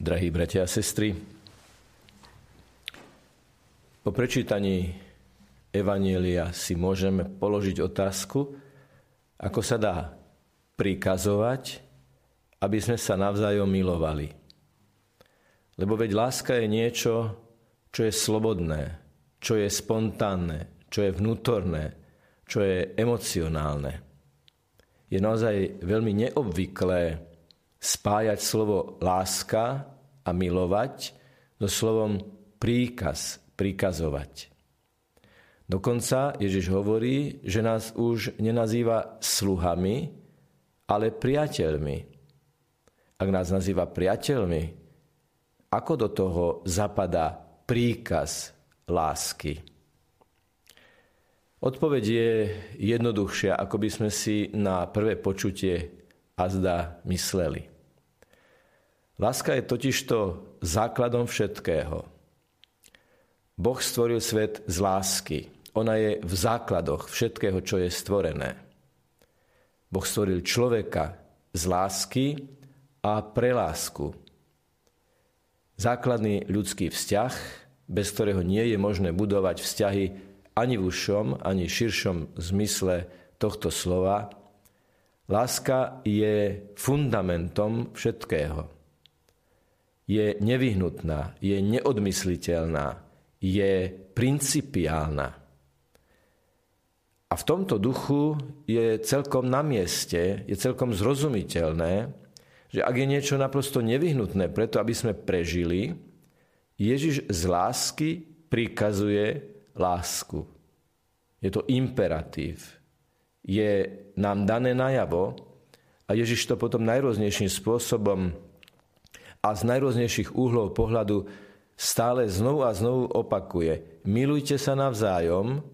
Drahí bratia a sestry, po prečítaní Evanielia si môžeme položiť otázku, ako sa dá prikazovať, aby sme sa navzájom milovali. Lebo veď láska je niečo, čo je slobodné, čo je spontánne, čo je vnútorné, čo je emocionálne. Je naozaj veľmi neobvyklé spájať slovo láska a milovať so slovom príkaz, prikazovať. Dokonca Ježiš hovorí, že nás už nenazýva sluhami, ale priateľmi. Ak nás nazýva priateľmi, ako do toho zapadá príkaz lásky? Odpoveď je jednoduchšia, ako by sme si na prvé počutie azda mysleli. Láska je totižto základom všetkého. Boh stvoril svet z lásky. Ona je v základoch všetkého, čo je stvorené. Boh stvoril človeka z lásky a pre lásku. Základný ľudský vzťah, bez ktorého nie je možné budovať vzťahy ani v užšom, ani širšom zmysle tohto slova, láska je fundamentom všetkého. Je nevyhnutná, je neodmysliteľná, je principiálna. A v tomto duchu je celkom na mieste, je celkom zrozumiteľné, že ak je niečo naprosto nevyhnutné preto, aby sme prežili, Ježiš z lásky prikazuje lásku. Je to imperatív. Je nám dané najavo a Ježiš to potom najrôznejším spôsobom a z najrôznejších úhlov pohľadu stále znovu a znovu opakuje. Milujte sa navzájom,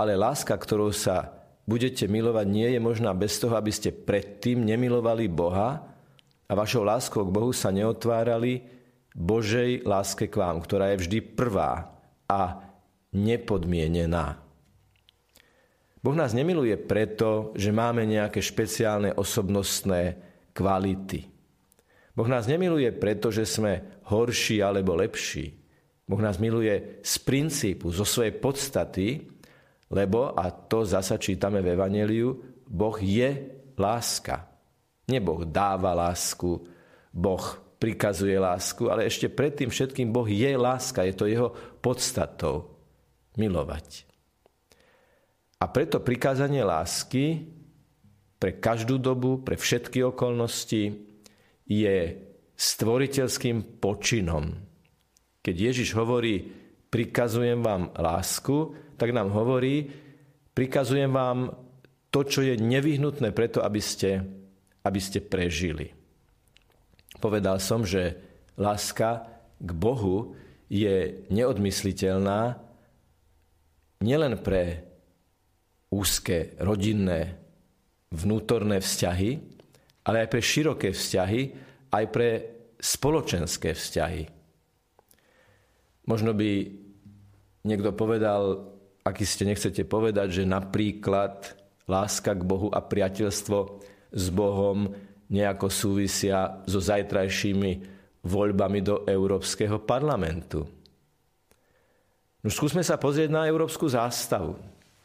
ale láska, ktorou sa budete milovať, nie je možná bez toho, aby ste predtým nemilovali Boha a vašou láskou k Bohu sa neotvárali Božej láske k vám, ktorá je vždy prvá a nepodmienená. Boh nás nemiluje preto, že máme nejaké špeciálne osobnostné kvality. Boh nás nemiluje preto, že sme horší alebo lepší. Boh nás miluje z princípu, zo svojej podstaty, lebo, a to zasa čítame v Evangeliu, Boh je láska. Nie Boh dáva lásku, Boh prikazuje lásku, ale ešte predtým všetkým Boh je láska, je to jeho podstatou milovať. A preto prikázanie lásky pre každú dobu, pre všetky okolnosti je stvoriteľským počinom. Keď Ježiš hovorí, prikazujem vám lásku, tak nám hovorí, prikazujem vám to, čo je nevyhnutné preto, aby ste, aby ste prežili. Povedal som, že láska k Bohu je neodmysliteľná nielen pre úzke rodinné vnútorné vzťahy, ale aj pre široké vzťahy, aj pre spoločenské vzťahy. Možno by niekto povedal, aký ste nechcete povedať, že napríklad láska k Bohu a priateľstvo s Bohom nejako súvisia so zajtrajšími voľbami do Európskeho parlamentu. No skúsme sa pozrieť na európsku zástavu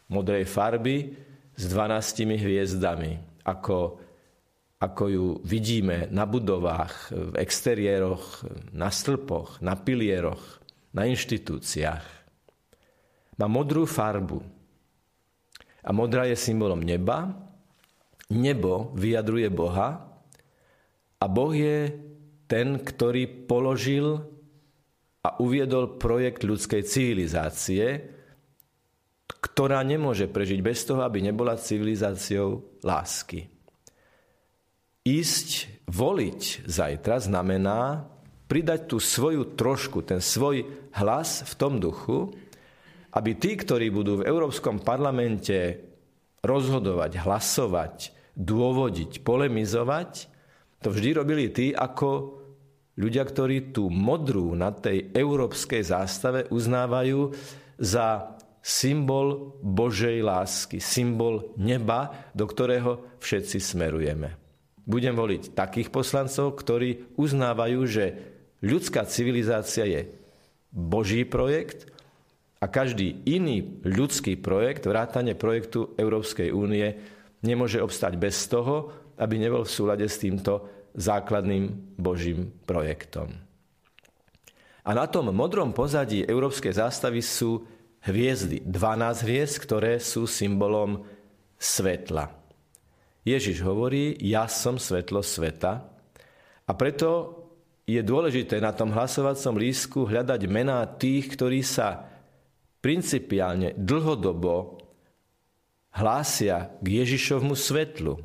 modrej farby s 12 hviezdami, ako, ako ju vidíme na budovách, v exteriéroch, na stĺpoch, na pilieroch, na inštitúciách. Má modrú farbu. A modrá je symbolom neba. Nebo vyjadruje Boha. A Boh je ten, ktorý položil a uviedol projekt ľudskej civilizácie, ktorá nemôže prežiť bez toho, aby nebola civilizáciou lásky. Ísť voliť zajtra znamená pridať tú svoju trošku, ten svoj hlas v tom duchu, aby tí, ktorí budú v Európskom parlamente rozhodovať, hlasovať, dôvodiť, polemizovať, to vždy robili tí, ako Ľudia, ktorí tú modrú na tej európskej zástave uznávajú za symbol Božej lásky, symbol neba, do ktorého všetci smerujeme. Budem voliť takých poslancov, ktorí uznávajú, že ľudská civilizácia je Boží projekt a každý iný ľudský projekt, vrátane projektu Európskej únie, nemôže obstať bez toho, aby nebol v súlade s týmto základným Božím projektom. A na tom modrom pozadí európskej zástavy sú hviezdy, 12 hviezd, ktoré sú symbolom svetla. Ježiš hovorí, ja som svetlo sveta a preto je dôležité na tom hlasovacom lístku hľadať mená tých, ktorí sa principiálne dlhodobo hlásia k Ježišovmu svetlu.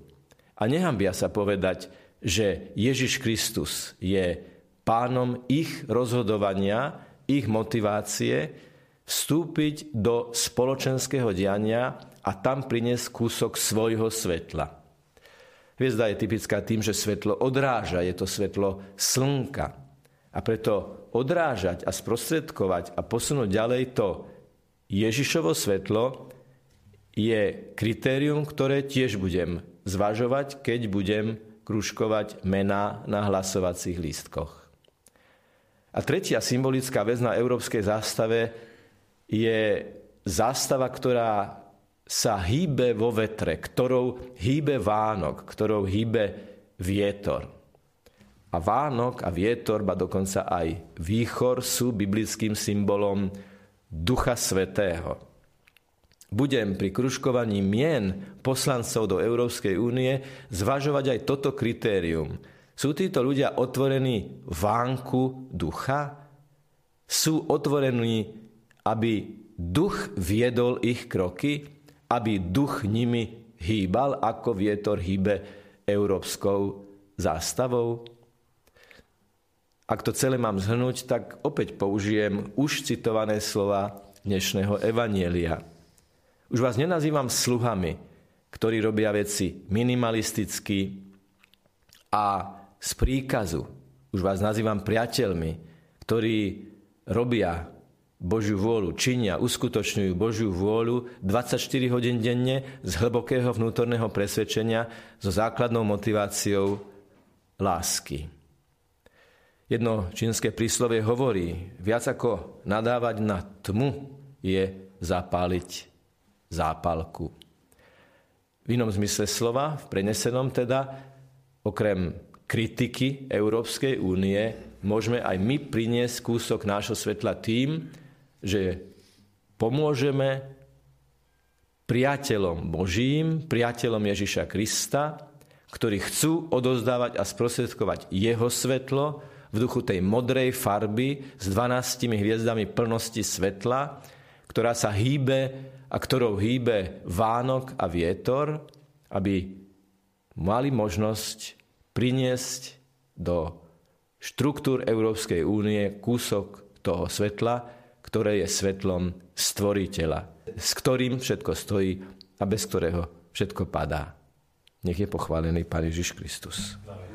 A nehambia sa povedať, že Ježiš Kristus je pánom ich rozhodovania, ich motivácie vstúpiť do spoločenského diania a tam priniesť kúsok svojho svetla. Hviezda je typická tým, že svetlo odráža, je to svetlo slnka. A preto odrážať a sprostredkovať a posunúť ďalej to Ježišovo svetlo je kritérium, ktoré tiež budem zvažovať, keď budem kružkovať mená na hlasovacích lístkoch. A tretia symbolická vec na európskej zástave je zástava, ktorá sa hýbe vo vetre, ktorou hýbe Vánok, ktorou hýbe vietor. A Vánok a vietor, ba dokonca aj výchor sú biblickým symbolom Ducha Svetého. Budem pri kružkovaní mien poslancov do Európskej únie zvažovať aj toto kritérium – sú títo ľudia otvorení vánku ducha? Sú otvorení, aby duch viedol ich kroky? Aby duch nimi hýbal, ako vietor hýbe európskou zástavou? Ak to celé mám zhrnúť, tak opäť použijem už citované slova dnešného Evanielia. Už vás nenazývam sluhami, ktorí robia veci minimalisticky a z príkazu. Už vás nazývam priateľmi, ktorí robia Božiu vôľu, činia, uskutočňujú Božiu vôľu 24 hodín denne z hlbokého vnútorného presvedčenia so základnou motiváciou lásky. Jedno čínske príslovie hovorí, viac ako nadávať na tmu je zapáliť zápalku. V inom zmysle slova, v prenesenom teda, okrem kritiky Európskej únie môžeme aj my priniesť kúsok nášho svetla tým, že pomôžeme priateľom Božím, priateľom Ježiša Krista, ktorí chcú odozdávať a sprostredkovať jeho svetlo v duchu tej modrej farby s 12 hviezdami plnosti svetla, ktorá sa hýbe a ktorou hýbe Vánok a vietor, aby mali možnosť priniesť do štruktúr Európskej únie kúsok toho svetla, ktoré je svetlom stvoriteľa, s ktorým všetko stojí a bez ktorého všetko padá. Nech je pochválený Pán Ježiš Kristus. Amen.